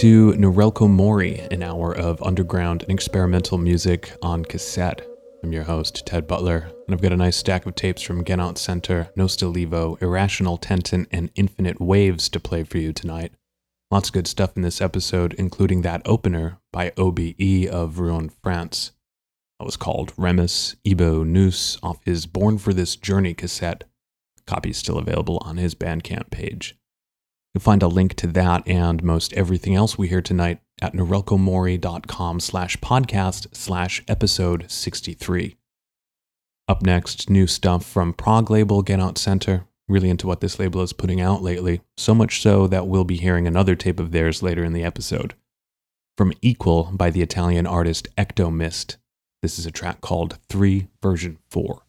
To Norelco Mori, an hour of underground and experimental music on cassette. I'm your host, Ted Butler, and I've got a nice stack of tapes from Get Out Center, Nostilevo, Irrational Tentant, and Infinite Waves to play for you tonight. Lots of good stuff in this episode, including that opener by OBE of Rouen, France. That was called Remus Ibo Nous off his Born for This Journey cassette. Copy still available on his Bandcamp page. You'll find a link to that and most everything else we hear tonight at norelcomori.com slash podcast slash episode 63. Up next, new stuff from prog label Get Out Center. Really into what this label is putting out lately, so much so that we'll be hearing another tape of theirs later in the episode. From Equal by the Italian artist Ectomist. This is a track called 3 version 4.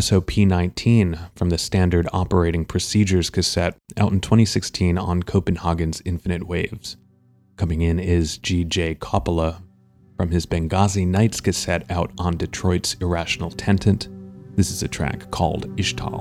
SOP 19 from the Standard Operating Procedures cassette out in 2016 on Copenhagen's Infinite Waves. Coming in is G.J. Coppola from his Benghazi Nights cassette out on Detroit's Irrational Tentant. This is a track called Ishtal.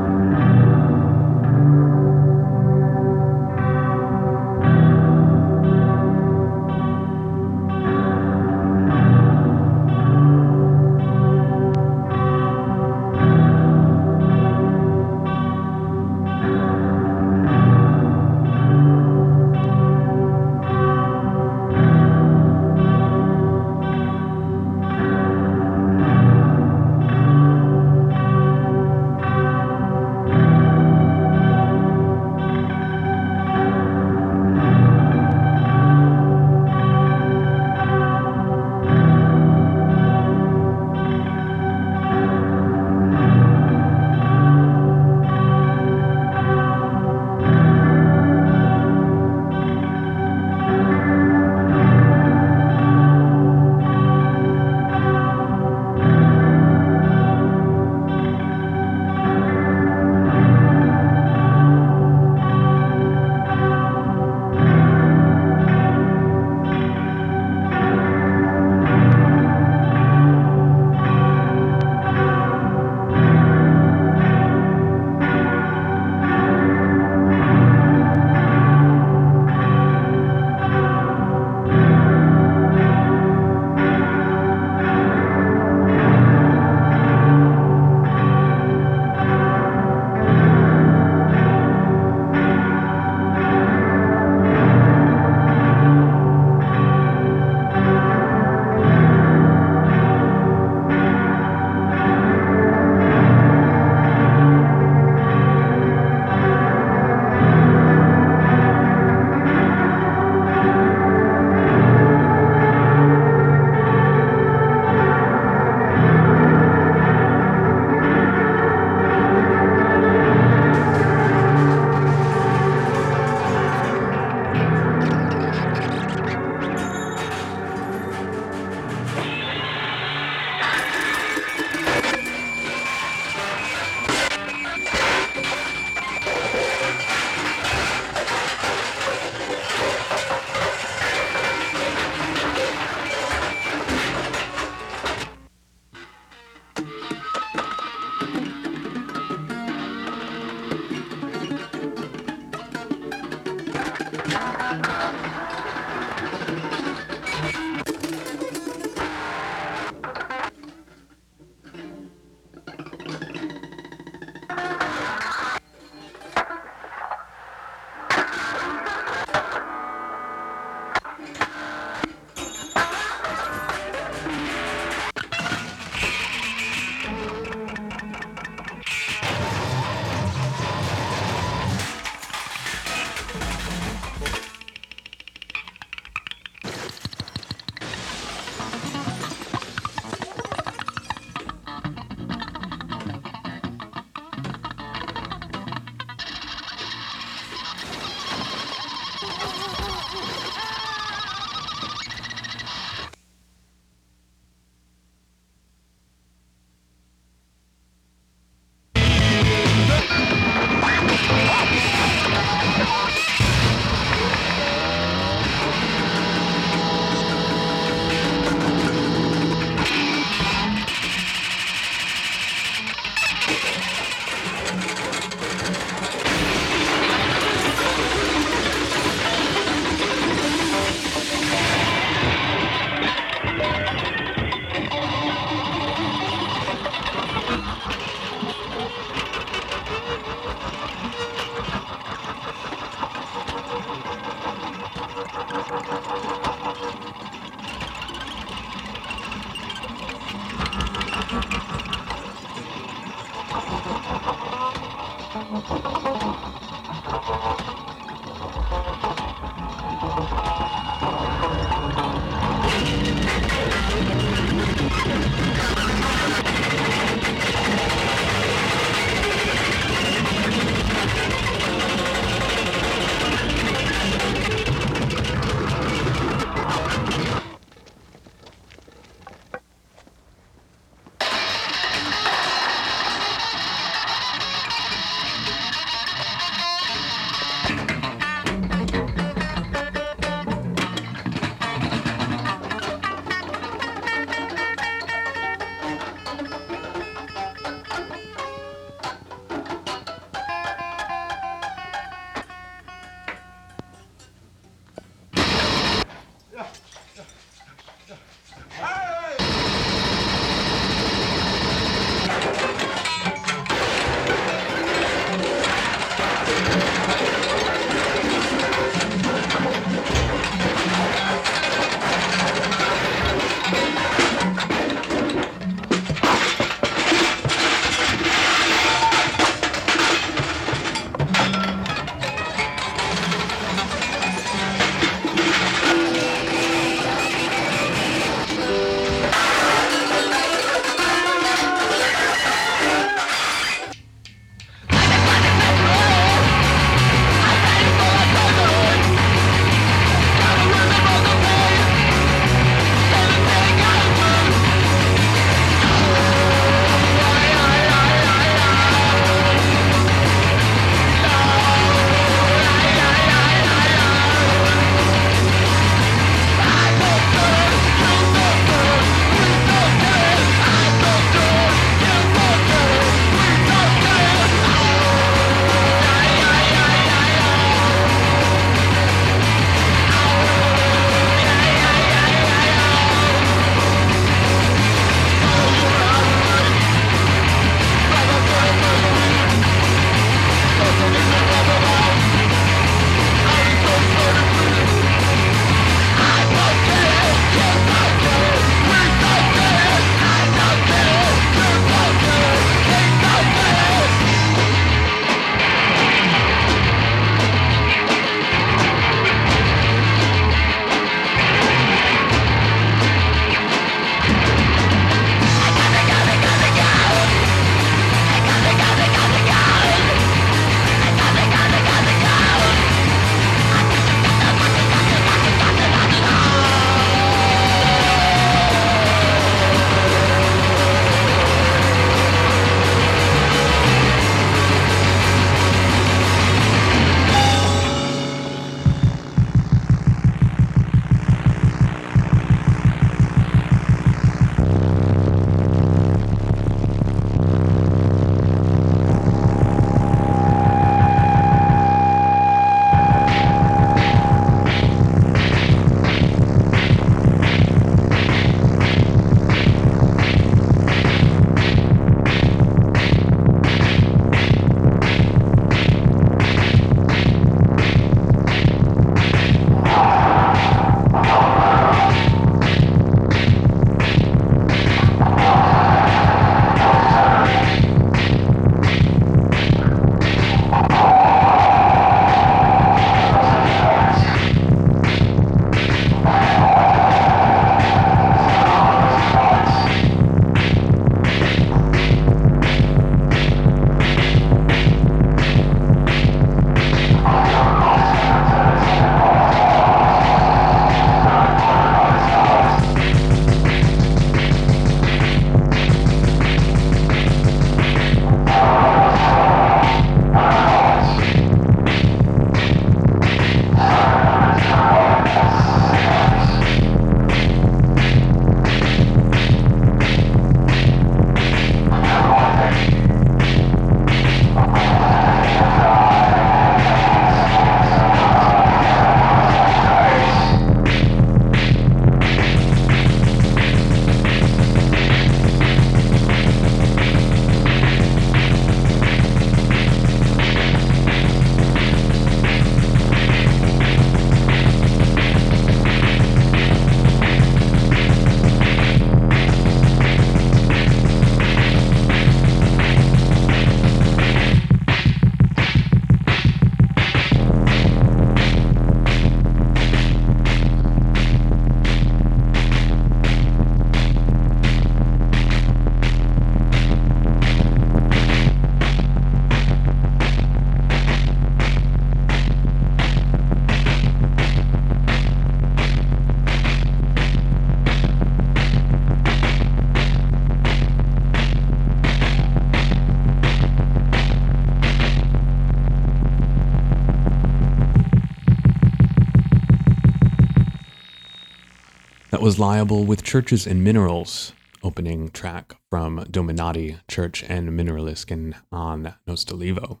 Liable with Churches and Minerals, opening track from Dominati, Church and Mineralisken on Nostilevo.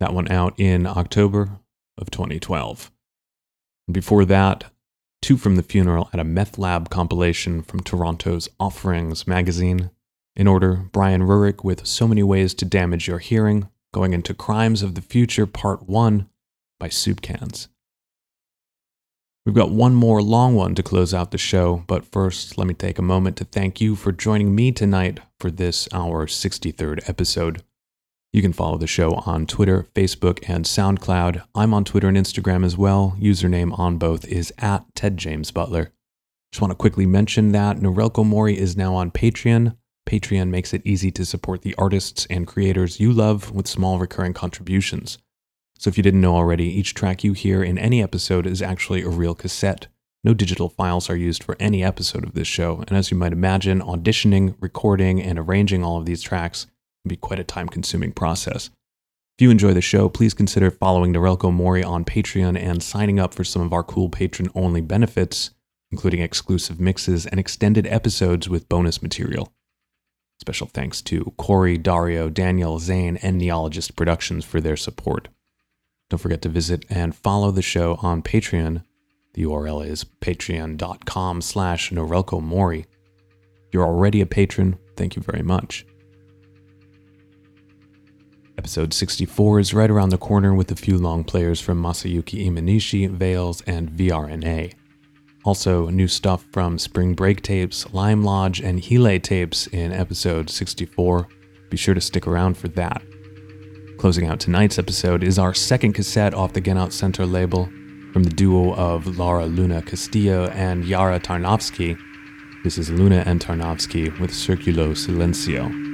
That one out in October of 2012. Before that, two from the funeral at a meth lab compilation from Toronto's Offerings magazine. In order, Brian Ruryk with So Many Ways to Damage Your Hearing, going into Crimes of the Future Part 1 by Soupcans. We've got one more long one to close out the show, but first, let me take a moment to thank you for joining me tonight for this, our 63rd episode. You can follow the show on Twitter, Facebook, and SoundCloud. I'm on Twitter and Instagram as well. Username on both is at Ted James Butler. Just want to quickly mention that Norelco Mori is now on Patreon. Patreon makes it easy to support the artists and creators you love with small recurring contributions. So if you didn't know already, each track you hear in any episode is actually a real cassette. No digital files are used for any episode of this show, and as you might imagine, auditioning, recording, and arranging all of these tracks can be quite a time consuming process. If you enjoy the show, please consider following Norelco Mori on Patreon and signing up for some of our cool patron only benefits, including exclusive mixes and extended episodes with bonus material. Special thanks to Corey, Dario, Daniel, Zane, and Neologist Productions for their support. Don't forget to visit and follow the show on Patreon. The URL is patreon.com slash Norelco Mori. You're already a patron, thank you very much. Episode 64 is right around the corner with a few long players from Masayuki Imanishi, Veils, and VRNA. Also, new stuff from Spring Break tapes, Lime Lodge, and Hele tapes in episode 64. Be sure to stick around for that. Closing out tonight's episode is our second cassette off the Get Out Center label from the duo of Laura Luna Castillo and Yara Tarnovsky. This is Luna and Tarnovsky with Circulo Silencio.